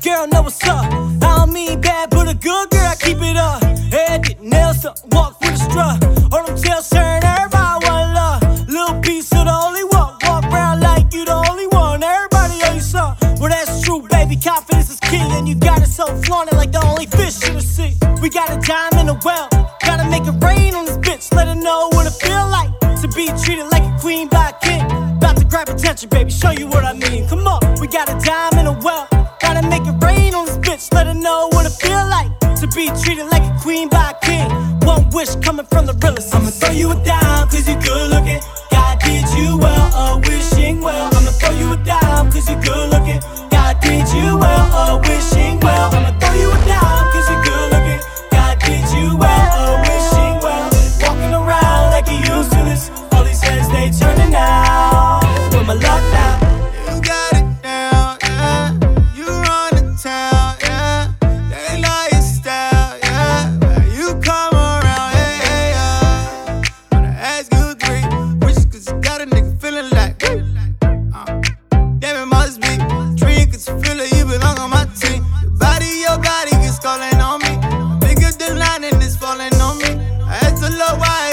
girl know what's up. I don't mean bad, but a good girl, I keep it up. Head get nails up, walk with a strut. All them tails turn, everybody want love. Little piece of the only one. Walk around like you the only one. Everybody owe you something. Well, that's true, baby. Confidence is key, and you got it so flaunted like the only fish in the sea. We got a dime in a well. Gotta make it rain on this bitch. Let her know what it feel like to be treated like a queen by a king. About to grab attention, baby. Show you what I mean. Come on, we got a dime in a well. Bitch. Let her know what it feel like to be treated like a queen by a king. One wish coming from the realest. I'ma throw you a dime, cause you good looking. God did you well, a wishing well. I'ma throw you a dime, cause you falling on me. I had to Lord, why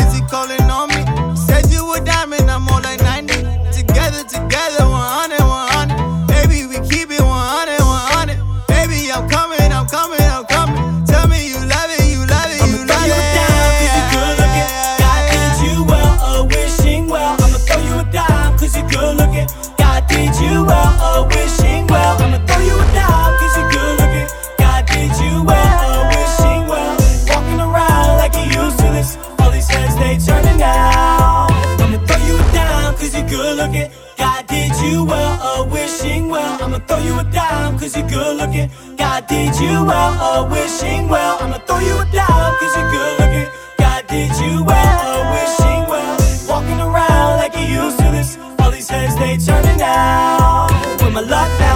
They turning now. I'ma throw you dime, cause you good looking. God did you well, a wishing well. I'ma throw you a dime, cause you good looking. God did you well, a wishing well. I'ma throw you a dime, cause you good looking. God did you well, a wishing well. Walking around like you used to this. All these heads, they turning now. With my luck now.